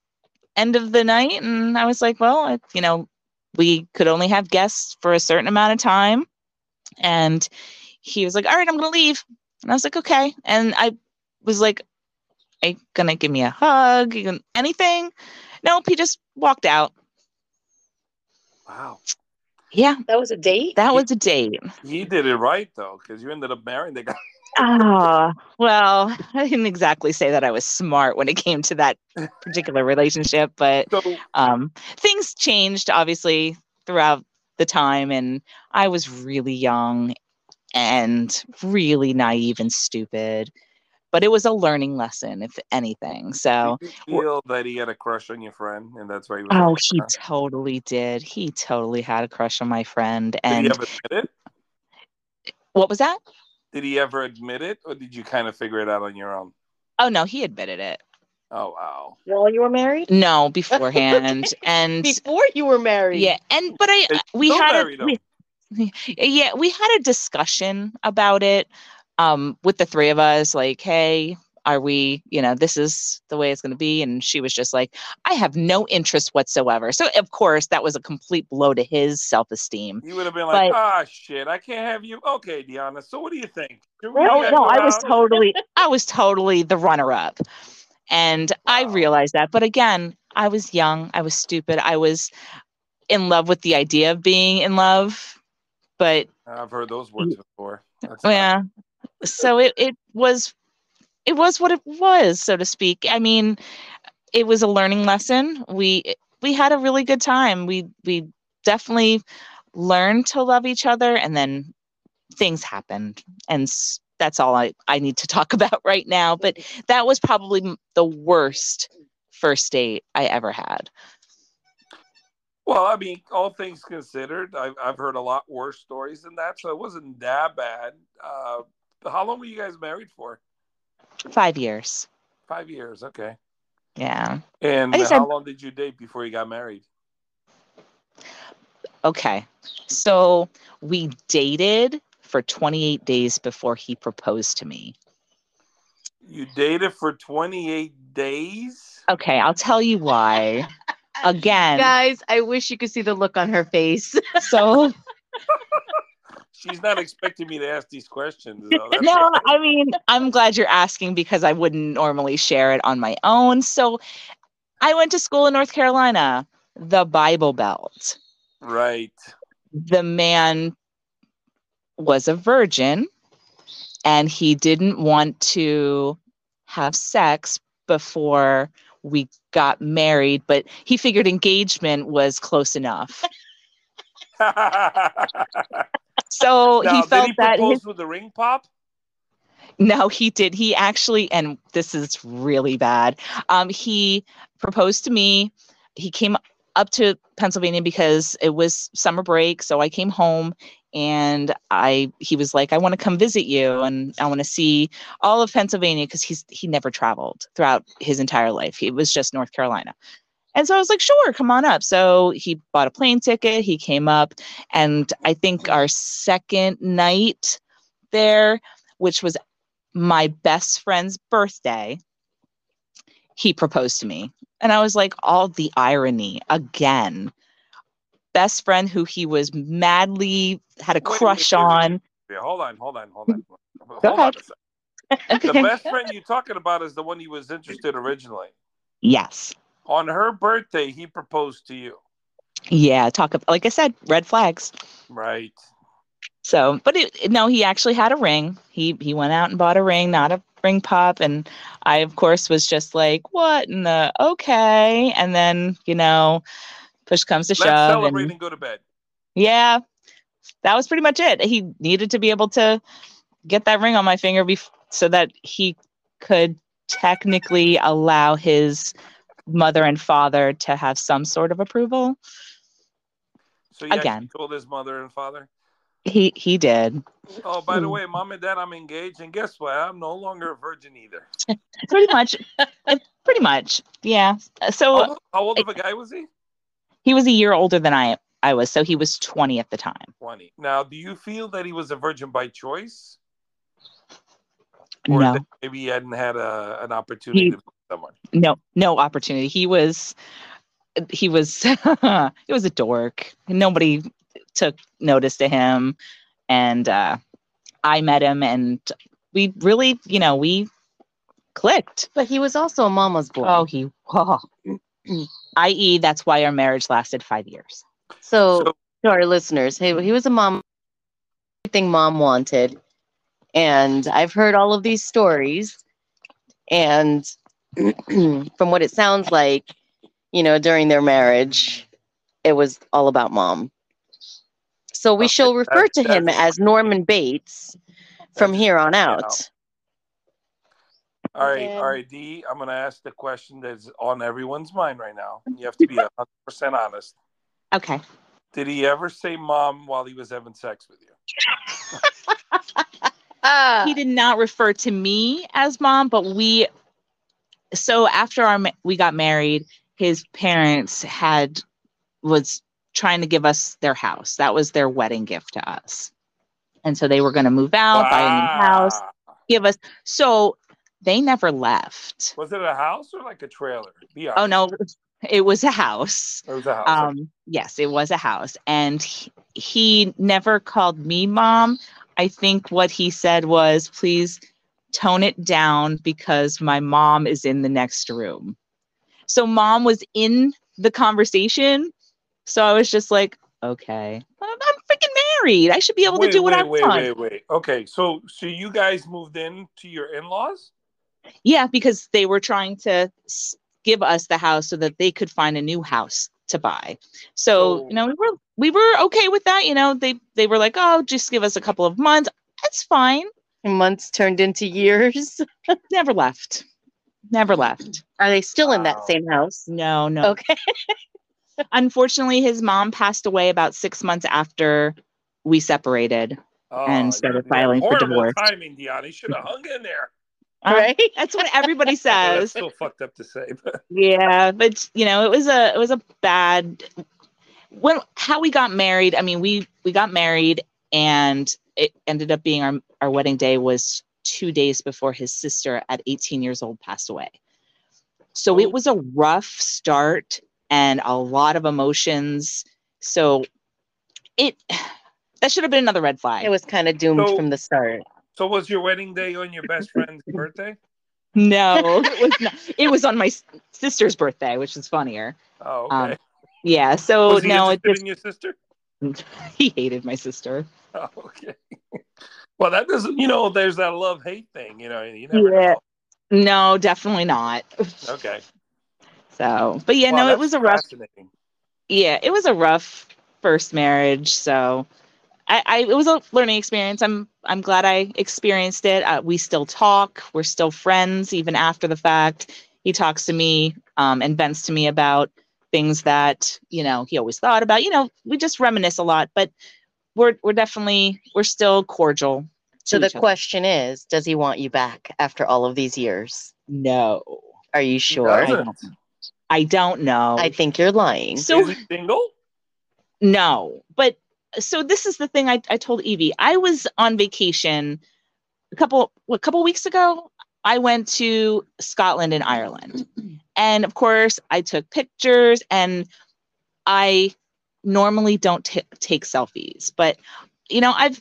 end of the night, and I was like, well, I, you know, we could only have guests for a certain amount of time, and he was like, all right, I'm gonna leave, and I was like, okay, and I was like, are you gonna give me a hug? You gonna, anything? Nope, he just walked out. Wow. Yeah, That was a date. that was a date. He did it right though, because you ended up marrying the guy. Ah, well, I didn't exactly say that I was smart when it came to that particular relationship, but So um, things changed obviously throughout the time, and I was really young and really naive and stupid. But it was a learning lesson, if anything. So, did you feel that he had a crush on your friend, and that's why he was. oh, he her? totally did. He totally had a crush on my friend. Did And he ever admit it? what was that? Did he ever admit it, or did you kind of figure it out on your own? Oh no, he admitted it. Oh wow. While you were married. No, beforehand. and Before you were married. yeah and but i Is we had married, a we, yeah we had a discussion about it um with the three of us like hey are we you know this is the way it's going to be and she was just like i have no interest whatsoever so of course that was a complete blow to his self-esteem You would have been like, But- ah, shit, I can't have you. Okay, Deanna. So what do you think? Should no no i was totally i was totally the runner-up and i realized that but again i was young i was stupid i was in love with the idea of being in love but I've heard those words before. That's Oh, yeah so it, it was it was what it was so to speak. I mean it was a learning lesson. We we had a really good time. We we definitely learned to love each other and then things happened. And that's all i i need to talk about right now. But that was probably the worst first date i ever had. Well, I mean, all things considered, I've, I've heard a lot worse stories than that, so it wasn't that bad. Uh, how long were you guys married for? five years Five years, okay. yeah And Like I how long did you date before you got married? Okay. So we dated for 28 days before he proposed to me. You dated for 28 days? Okay, I'll tell you why. Again, Guys, I wish you could see the look on her face. so She's not expecting me to ask these questions. Though. No, I mean, I'm glad you're asking because I wouldn't normally share it on my own. So I went to school in North Carolina, the Bible Belt. right. The man was a virgin and he didn't want to have sex before we got married, but he figured engagement was close enough. So now, he felt did he that his, with the ring pop? no, he did. He actually, and this is really bad. Um, he proposed to me. He came up to Pennsylvania because it was summer break, so I came home and I he was like, I want to come visit you and I want to see all of Pennsylvania because he's he never traveled throughout his entire life. He was just North Carolina. And so I was like, sure, come on up. So he bought a plane ticket. He came up. And I think our second night there, which was my best friend's birthday, he proposed to me. And I was like, all the irony again. Best friend who he was madly had a Wait, wait, crush wait, wait, on. Yeah, hold on, hold on, hold on. hold Go on ahead. a. The best friend you're talking about is the one he was interested originally. Yes. On her birthday, he proposed to you. Yeah, talk of like I said, red flags. Right. So, but it, no, he actually had a ring. He he went out and bought a ring, not a ring pop, and I of course was just like, what in the okay, and then you know, push comes to Let's shove, celebrate and and go to bed. yeah, that was pretty much it. He needed to be able to get that ring on my finger bef- so that he could technically allow his mother and father to have some sort of approval. So he Again. told his mother and father. He he did. Oh, by the Hmm. way, mom and dad, I'm engaged, and guess what? I'm no longer a virgin either. Pretty much. uh, pretty much. Yeah. So How old, how old of a guy was he? he was a year older than I I was, so he was 20 at the time. Twenty. Now, do you feel that he was a virgin by choice, or No. maybe he hadn't had a, an opportunity He- to someone? No, no opportunity. He was he was he was a dork. Nobody took notice to him and uh I met him and we really, you know, we clicked. But he was also a mama's boy. Oh, he oh. i.e. that's why our marriage lasted 5 years. so, So- to our listeners, hey, he was a mom, everything mom wanted. And I've heard all of these stories. And from what it sounds like, you know, during their marriage, it was all about mom. So we Okay, shall refer to him as Norman Bates from here on out. know. All right, And- all right, D. I'm gonna ask the question that's on everyone's mind right now. You have to be hundred percent honest. Okay. Did he ever say "mom" while he was having sex with you? He did not refer to me as mom, but we. So after our we got married, his parents had was trying to give us their house. That was their wedding gift to us, and so they were going to move out, buy a new house, give us. So they never left. Was it a house or like a trailer? Be Oh no, it was a house. it was a house. Um, yes, it was a house, and he, he never called me mom. I think what he said was, "Please tone it down because my mom is in the next room." So mom was in the conversation, so I was just like, "Okay, I'm, freaking married. I should be able wait, to do what wait, I wait, want." wait, wait. Wait. Okay, so so you guys moved in to your in-laws? Yeah, because they were trying to give us the house so that they could find a new house to buy. So, So- you know, we were we were okay with that. You know, they they were like, "Oh, just give us a couple of months. That's fine." Months turned into years. Never left. Never left. Are they still in that same house? No, no. Okay. Unfortunately, his mom passed away about six months after we separated. Oh, And started you- you had filing for horrible divorce. Timing, Dion. He should have hung in there. Uh, Right? That's what everybody Well, that's says. still fucked up to say, but yeah but you know it was a it was a bad when how we got married i mean we we got married and it ended up being our our wedding day was two days before his sister at 18 years old passed away so it was a rough start and a lot of emotions so it that should have been another red flag It was kind of doomed So- from the start. so was your wedding day on your best friend's birthday? no it was not it was on my sister's birthday which is funnier Oh, okay. Um, yeah so was he no it just your sister? he hated my sister. Okay. Well, that doesn't, you know, there's that love hate thing, you know, you never Yeah. know. No, definitely not. Okay. So, but yeah, Wow, no, it was a rough. Yeah, it was a rough first marriage. So, I, I it was a learning experience. I'm I'm glad I experienced it. Uh, we still talk. We're still friends even after the fact. He talks to me um, and vents to me about things that you know he always thought about. You know, we just reminisce a lot, but we're we're definitely we're still cordial. So the each other. question is, does he want you back after all of these years? No, Are you sure? I don't. I don't know. I think you're lying. So- Is he single? No, but so this is the thing I, I told Evie. I was on vacation a couple a couple weeks ago. I went to Scotland and Ireland. And of course, I took pictures and I normally don't t- take selfies, but you know, I've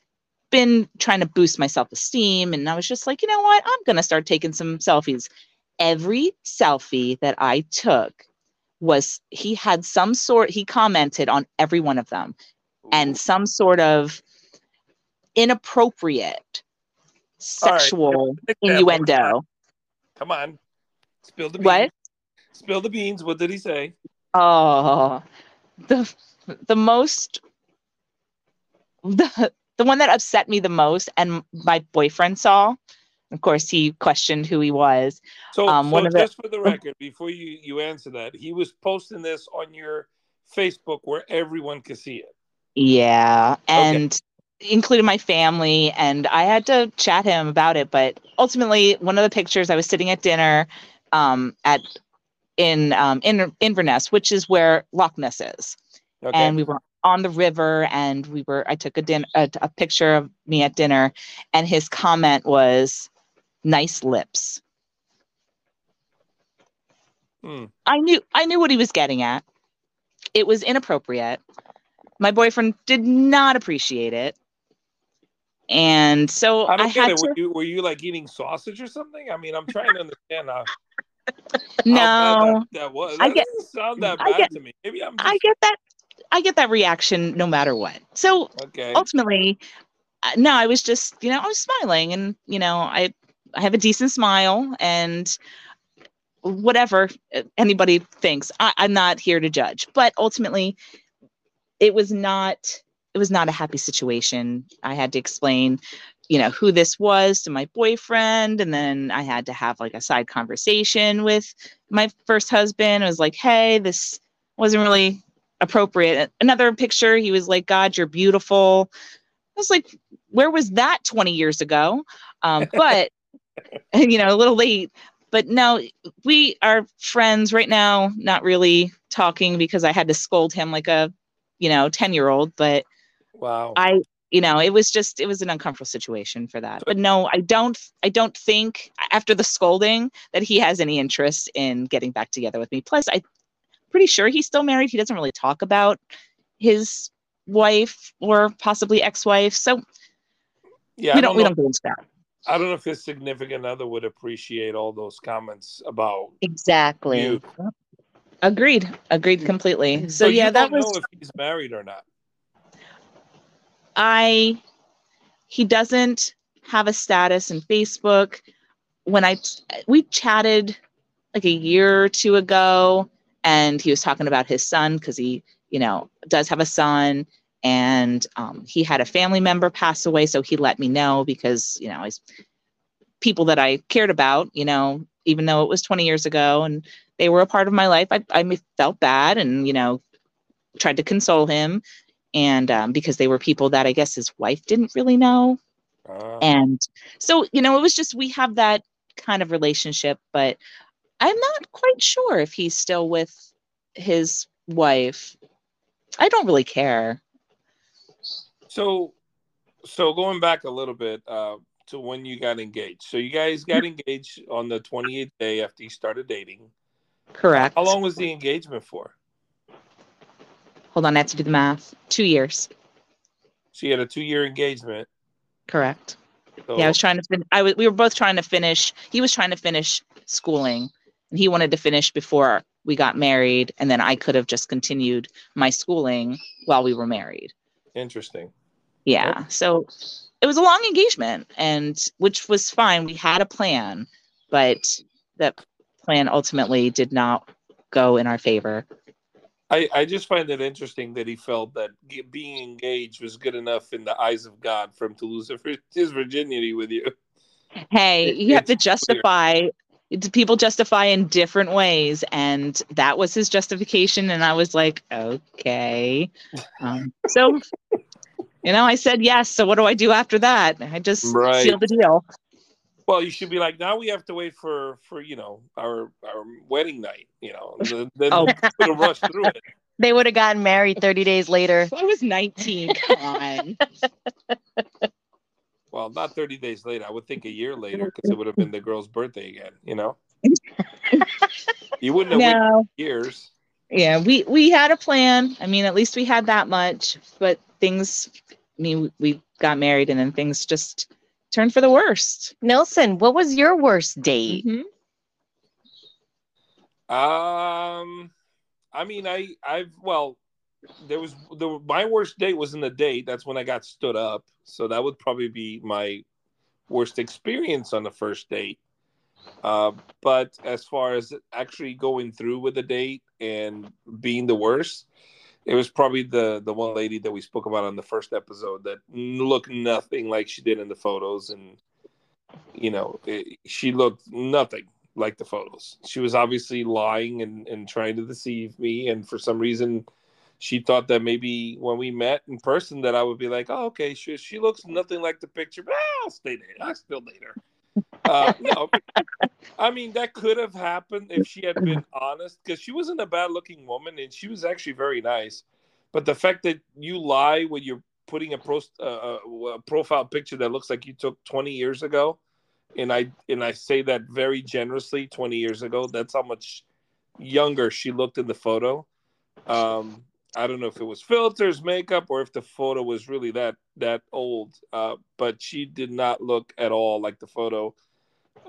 been trying to boost my self-esteem and I was just like, you know what? I'm going to start taking some selfies. Every selfie that I took was he had some sort he commented on every one of them and some sort of inappropriate sexual Example. innuendo. Come on. Spill the beans. What? Spill the beans. What did he say? Oh, the the most the the one that upset me the most, and my boyfriend saw. Of course, he questioned who he was. So, Um, so one of the- just for the record, before you, you answer that, he was posting this on your Facebook where everyone could see it. Yeah, and included my family, and I had to chat him about it. But ultimately, one of the pictures, I was sitting at dinner, um, at in um in Inverness, which is where Loch Ness is. Okay. and we were on the river and we were i took a din- a, a picture of me at dinner and his comment was nice lips Hmm. i knew i knew what he was getting at it was inappropriate my boyfriend did not appreciate it and so I i, don't had it. Were to you, were you like eating sausage or something? I mean, I'm trying to understand how, how no that, that was. I get- sound that I bad get- to me. Maybe I'm just i get that i get that reaction no matter what. So okay. ultimately uh, no i was just you know i was smiling and you know i i have a decent smile and whatever anybody thinks I, i'm not here to judge. But ultimately it was not it was not a happy situation. I had to explain you know who this was to my boyfriend and then i had to have like a side conversation with my first husband. I was like hey this wasn't really appropriate another picture he was like god you're beautiful I was like, where was that 20 years ago? Um, but, you know, a little late. But no, we are friends right now, not really talking because I had to scold him like a, you know, 10 year old. But wow. I, you know, it was just, it was an uncomfortable situation for that. But no, I don't, I don't think after the scolding that he has any interest in getting back together with me. Plus, I'm pretty sure he's still married. He doesn't really talk about his wife or possibly ex-wife. So yeah, we don't, don't, we know. don't into that. I don't know if his significant other would appreciate all those comments about Exactly. you. Agreed. Agreed completely. So, So yeah, that was if he's married or not. I he doesn't have a status in Facebook. When I we chatted like a year or two ago and he was talking about his son because he, you know, does have a son and um, he had a family member pass away so he let me know because, you know, he's people that I cared about, you know, even though it was 20 years ago and they were a part of my life, I, I felt bad and, you know, tried to console him and um, because they were people that I guess his wife didn't really know. Uh, And so, you know, it was just we have that kind of relationship, but I'm not quite sure if he's still with his wife. I don't really care. so, so going back a little bit uh, to when you got engaged. So you guys got engaged on the 28th day after you started dating. Correct. How long was the engagement for? Hold on, I have to do the math. Two years. So you had a two-year engagement. Correct. So, Yeah, I was trying to. Fin- I was. We were both trying to finish. He was trying to finish schooling, and he wanted to finish before we got married, and then I could have just continued my schooling while we were married. interesting. Yeah. So it was a long engagement, and which was fine. We had a plan, but that plan ultimately did not go in our favor. I, I just find it interesting that he felt that being engaged was good enough in the eyes of God for him to lose his virginity with you. Hey, It- you have to justify. People justify in different ways, and that was his justification. And I was like, okay. Um, so, you know, I said yes. So what do I do after that? I just Right. seal the deal. Well, you should be like, now we have to wait for for you know our our wedding night. You know, then then Oh. we'll rush through it. They would have gotten married 30 days later. I was 19. Come on. Well, not thirty days later. I would think a year later because it would have been the girl's birthday again. You know, you wouldn't have waited no. years. yeah we we had a plan i mean at least we had that much but things i mean we got married and then things just turned for the worst Nelson, what was your worst date? Um, I mean, I I've well, there was the my worst date was in the date. That's when I got stood up. So that would probably be my worst experience on the first date. Uh, but as far as actually going through with the date and being the worst, it was probably the the one lady that we spoke about on the first episode that looked nothing like she did in the photos, and you know, it, she looked nothing like the photos. She was obviously lying and, and trying to deceive me, and for some reason, she thought that maybe when we met in person that I would be like, oh, okay, she she looks nothing like the picture, but I'll stay there. I still date her. Uh, no, I mean that could have happened if she had been honest, because she wasn't a bad-looking woman and she was actually very nice. But the fact that you lie when you're putting a, pro, uh, a profile picture that looks like you took 20 years ago, and I and I say that very generously, 20 years ago, that's how much younger she looked in the photo. Um, I don't know if it was filters, makeup, or if the photo was really that that old. Uh, but she did not look at all like the photo.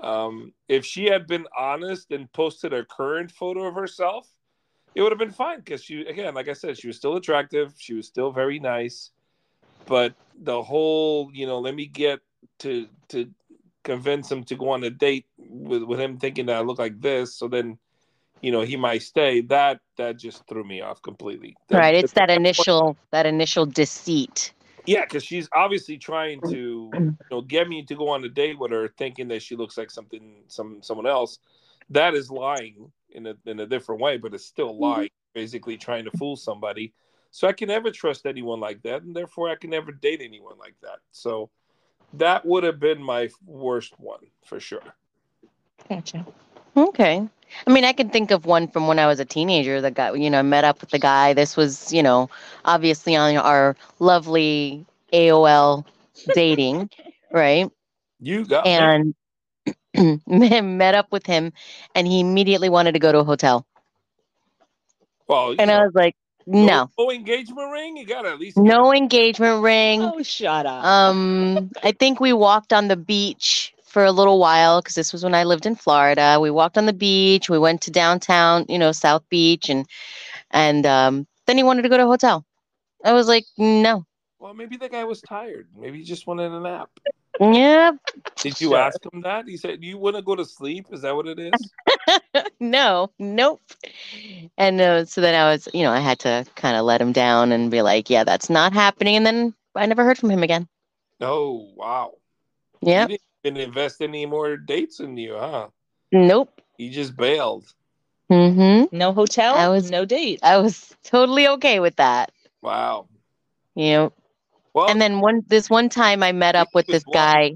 Um, if she had been honest and posted a current photo of herself, it would have been fine because she, again, like I said, she was still attractive. She was still very nice. But the whole, you know, let me get to to convince him to go on a date with with him thinking that I look like this, so then you know he might stay that that just threw me off completely. That, right it's that initial that initial deceit. Yeah because she's obviously trying to you know get me to go on a date with her thinking that she looks like something some someone else. That is lying in a in a different way but it's still mm-hmm. lying basically trying to fool somebody. So i can never trust anyone like that and therefore i can never date anyone like that. So that would have been my worst one for sure. Gotcha okay I mean, I can think of one from when I was a teenager that got, you know, met up with the guy. This was, you know, obviously on our lovely AOL dating, right? You got and met up with him, and he immediately wanted to go to a hotel. Well, and know, I was like, no. no. no. engagement ring. You got at least no engagement ring. Oh, shut up. Um, I think we walked on the beach for a little while because this was when I lived in Florida. We walked on the beach. We went to downtown, you know, South Beach, and and um, then he wanted to go to a hotel. I was like, no. Well, maybe the guy was tired. Maybe he just wanted a nap. Yeah. Did you ask him that? He said, "You want to go to sleep? Is that what it is?" no, nope. And uh, so then I was, you know, I had to kind of let him down and be like, "Yeah, that's not happening." And then I never heard from him again. Oh wow. Yeah didn't invest any more dates in you, huh? Nope. You just bailed. Mm-hmm. No hotel. I was no date. I was totally okay with that. Wow. You know. Well, and then one this one time I met up with this guy.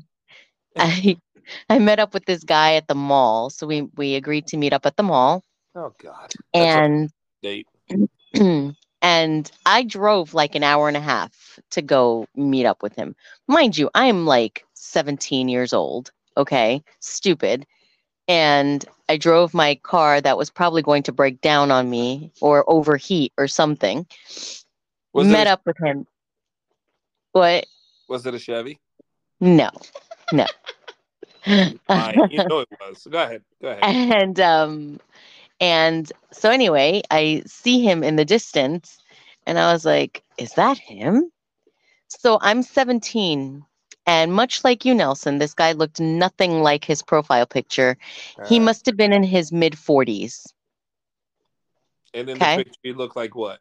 I I met up with this guy at the mall. So we we agreed to meet up at the mall. Oh God. That's and date. and I drove like an hour and a half to go meet up with him. Mind you, I am like 17 years old. Okay. Stupid. And I drove my car that was probably going to break down on me or overheat or something. Was Met up with him. What? Was it a Chevy? No. No. you know it was. Go ahead. Go ahead. And um and so anyway, I see him in the distance and I was like, is that him? So I'm 17 and much like you, Nelson, this guy looked nothing like his profile picture. Uh, he must have been in his mid 40s. And in okay? the picture, he looked like what?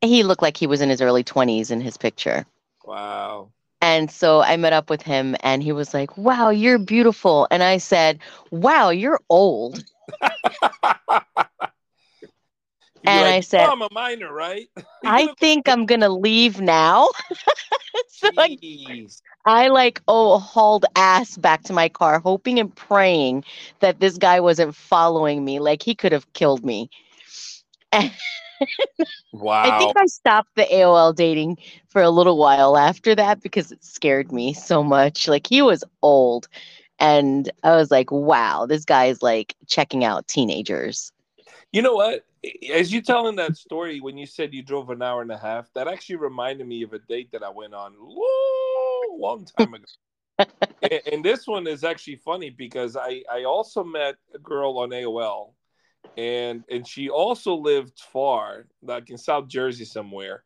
He looked like he was in his early 20s in his picture. Wow. And so I met up with him and he was like, Wow, you're beautiful. And I said, Wow, you're old. and like, I said, oh, I'm a minor, right? I think I'm gonna leave now. so I, I, like oh hauled ass back to my car, hoping and praying that this guy wasn't following me. Like he could have killed me. wow. I think I stopped the AOL dating for a little while after that because it scared me so much. Like he was old. And I was like, wow, this guy is like checking out teenagers. You know what? As you telling that story when you said you drove an hour and a half, that actually reminded me of a date that I went on a long time ago. and, and, this one is actually funny because I I also met a girl on AOL, and and she also lived far, like in South Jersey somewhere.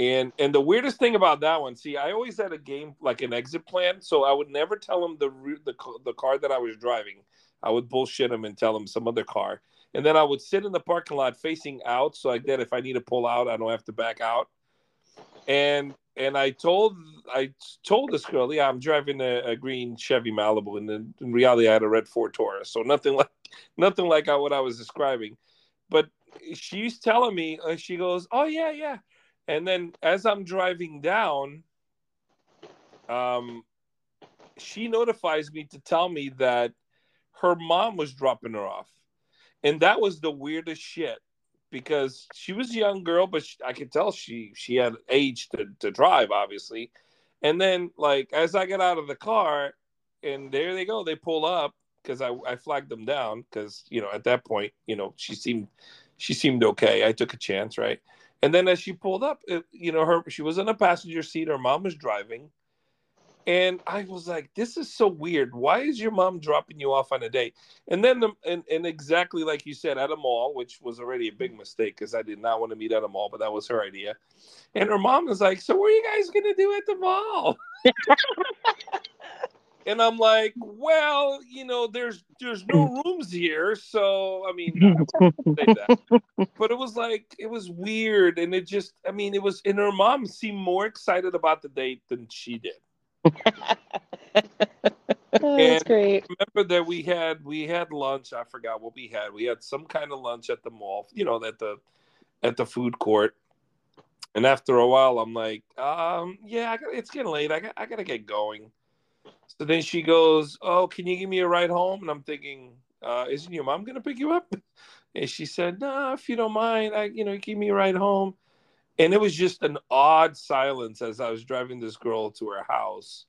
And and the weirdest thing about that one, see, I always had a game like an exit plan, so I would never tell him the route, the the car that I was driving. I would bullshit him and tell him some other car, and then I would sit in the parking lot facing out, so like that if I need to pull out, I don't have to back out. And and I told I told this girl, yeah, I'm driving a, a green Chevy Malibu, and then in reality, I had a red Ford Taurus, so nothing like nothing like what I was describing. But she's telling me, uh, she goes, "Oh yeah, yeah," and then as I'm driving down, um, she notifies me to tell me that her mom was dropping her off, and that was the weirdest shit because she was a young girl, but she, I could tell she she had age to, to drive, obviously. And then, like as I get out of the car, and there they go, they pull up because I I flagged them down because you know at that point you know she seemed she seemed okay. I took a chance, right? And then as she pulled up, it, you know her she was in a passenger seat. Her mom was driving and I was like, this is so weird. Why is your mom dropping you off on a date? And then, the, and, and exactly like you said, at a mall, which was already a big mm-hmm. mistake because I did not want to meet at a mall, but that was her idea. And her mom was like, so what are you guys going to do at the mall? and I'm like, well, you know, there's there's no mm. rooms here, so I mean, I but it was like it was weird, and it just, I mean, it was, and her mom seemed more excited about the date than she did oh, that's great. Remember that we had we had lunch. I forgot what we had. We had some kind of lunch at the mall. You know, at the at the food court. And after a while, I'm like, um, yeah, I got, it's getting late. I got, I got to get going. So then she goes, "Oh, can you give me a ride home?" And I'm thinking, uh, "Isn't your mom gonna pick you up?" And she said, "No, nah, if you don't mind, I, you know, give me a ride home." And it was just an odd silence as I was driving this girl to her house.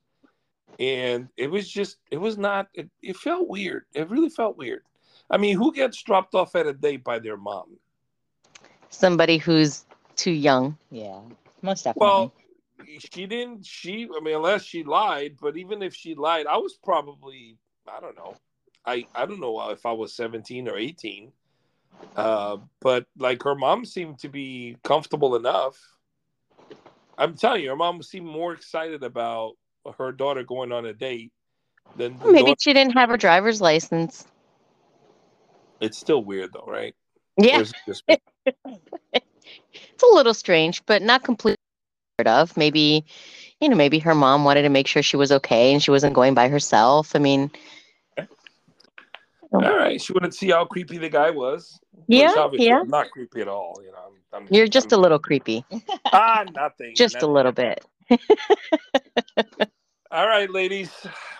And it was just, it was not, it, it felt weird. It really felt weird. I mean, who gets dropped off at a date by their mom? Somebody who's too young. Yeah, most definitely. Well, she didn't, she, I mean, unless she lied, but even if she lied, I was probably, I don't know. I, I don't know uh, if I was 17 or 18 uh, but like her mom seemed to be comfortable enough. I'm telling you, her mom seemed more excited about her daughter going on a date than maybe daughter. she didn't have her driver's license. It's still weird though, right? Yeah. it's a little strange, but not completely of. Maybe, you know, maybe her mom wanted to make sure she was okay and she wasn't going by herself. I mean, all right. She wanted to see how creepy the guy was. Yeah, yeah. I'm not creepy at all. You know, I'm, I'm, You're just I'm, a little creepy. ah, nothing. just nothing. a little bit. all right, ladies.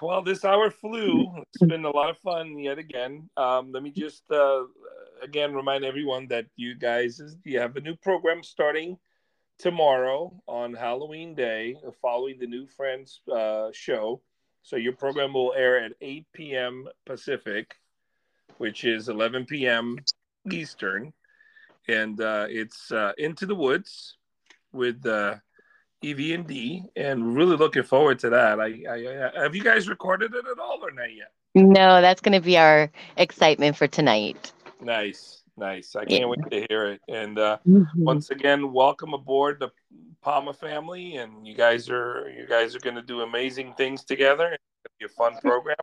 Well, this hour flew. It's been a lot of fun yet again. Um, let me just uh, again remind everyone that you guys you have a new program starting tomorrow on Halloween Day, following the new Friends uh, show. So your program will air at 8 p.m. Pacific which is 11 p.m. Eastern, and uh, it's uh, Into the Woods with uh, Evie and D, and really looking forward to that. I, I, I have you guys recorded it at all or not yet? No, that's going to be our excitement for tonight. Nice, nice. I can't yeah. wait to hear it. And uh, mm-hmm. once again, welcome aboard the Palma family. And you guys are you guys are going to do amazing things together. It's going to be a fun program.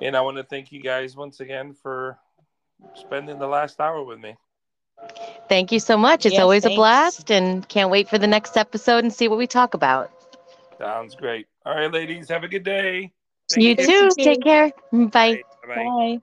And I want to thank you guys once again for spending the last hour with me. Thank you so much. It's yes, always thanks. a blast and can't wait for the next episode and see what we talk about. Sounds great. All right, ladies, have a good day. Thank you, you too. Take care. Bye. Bye. Bye.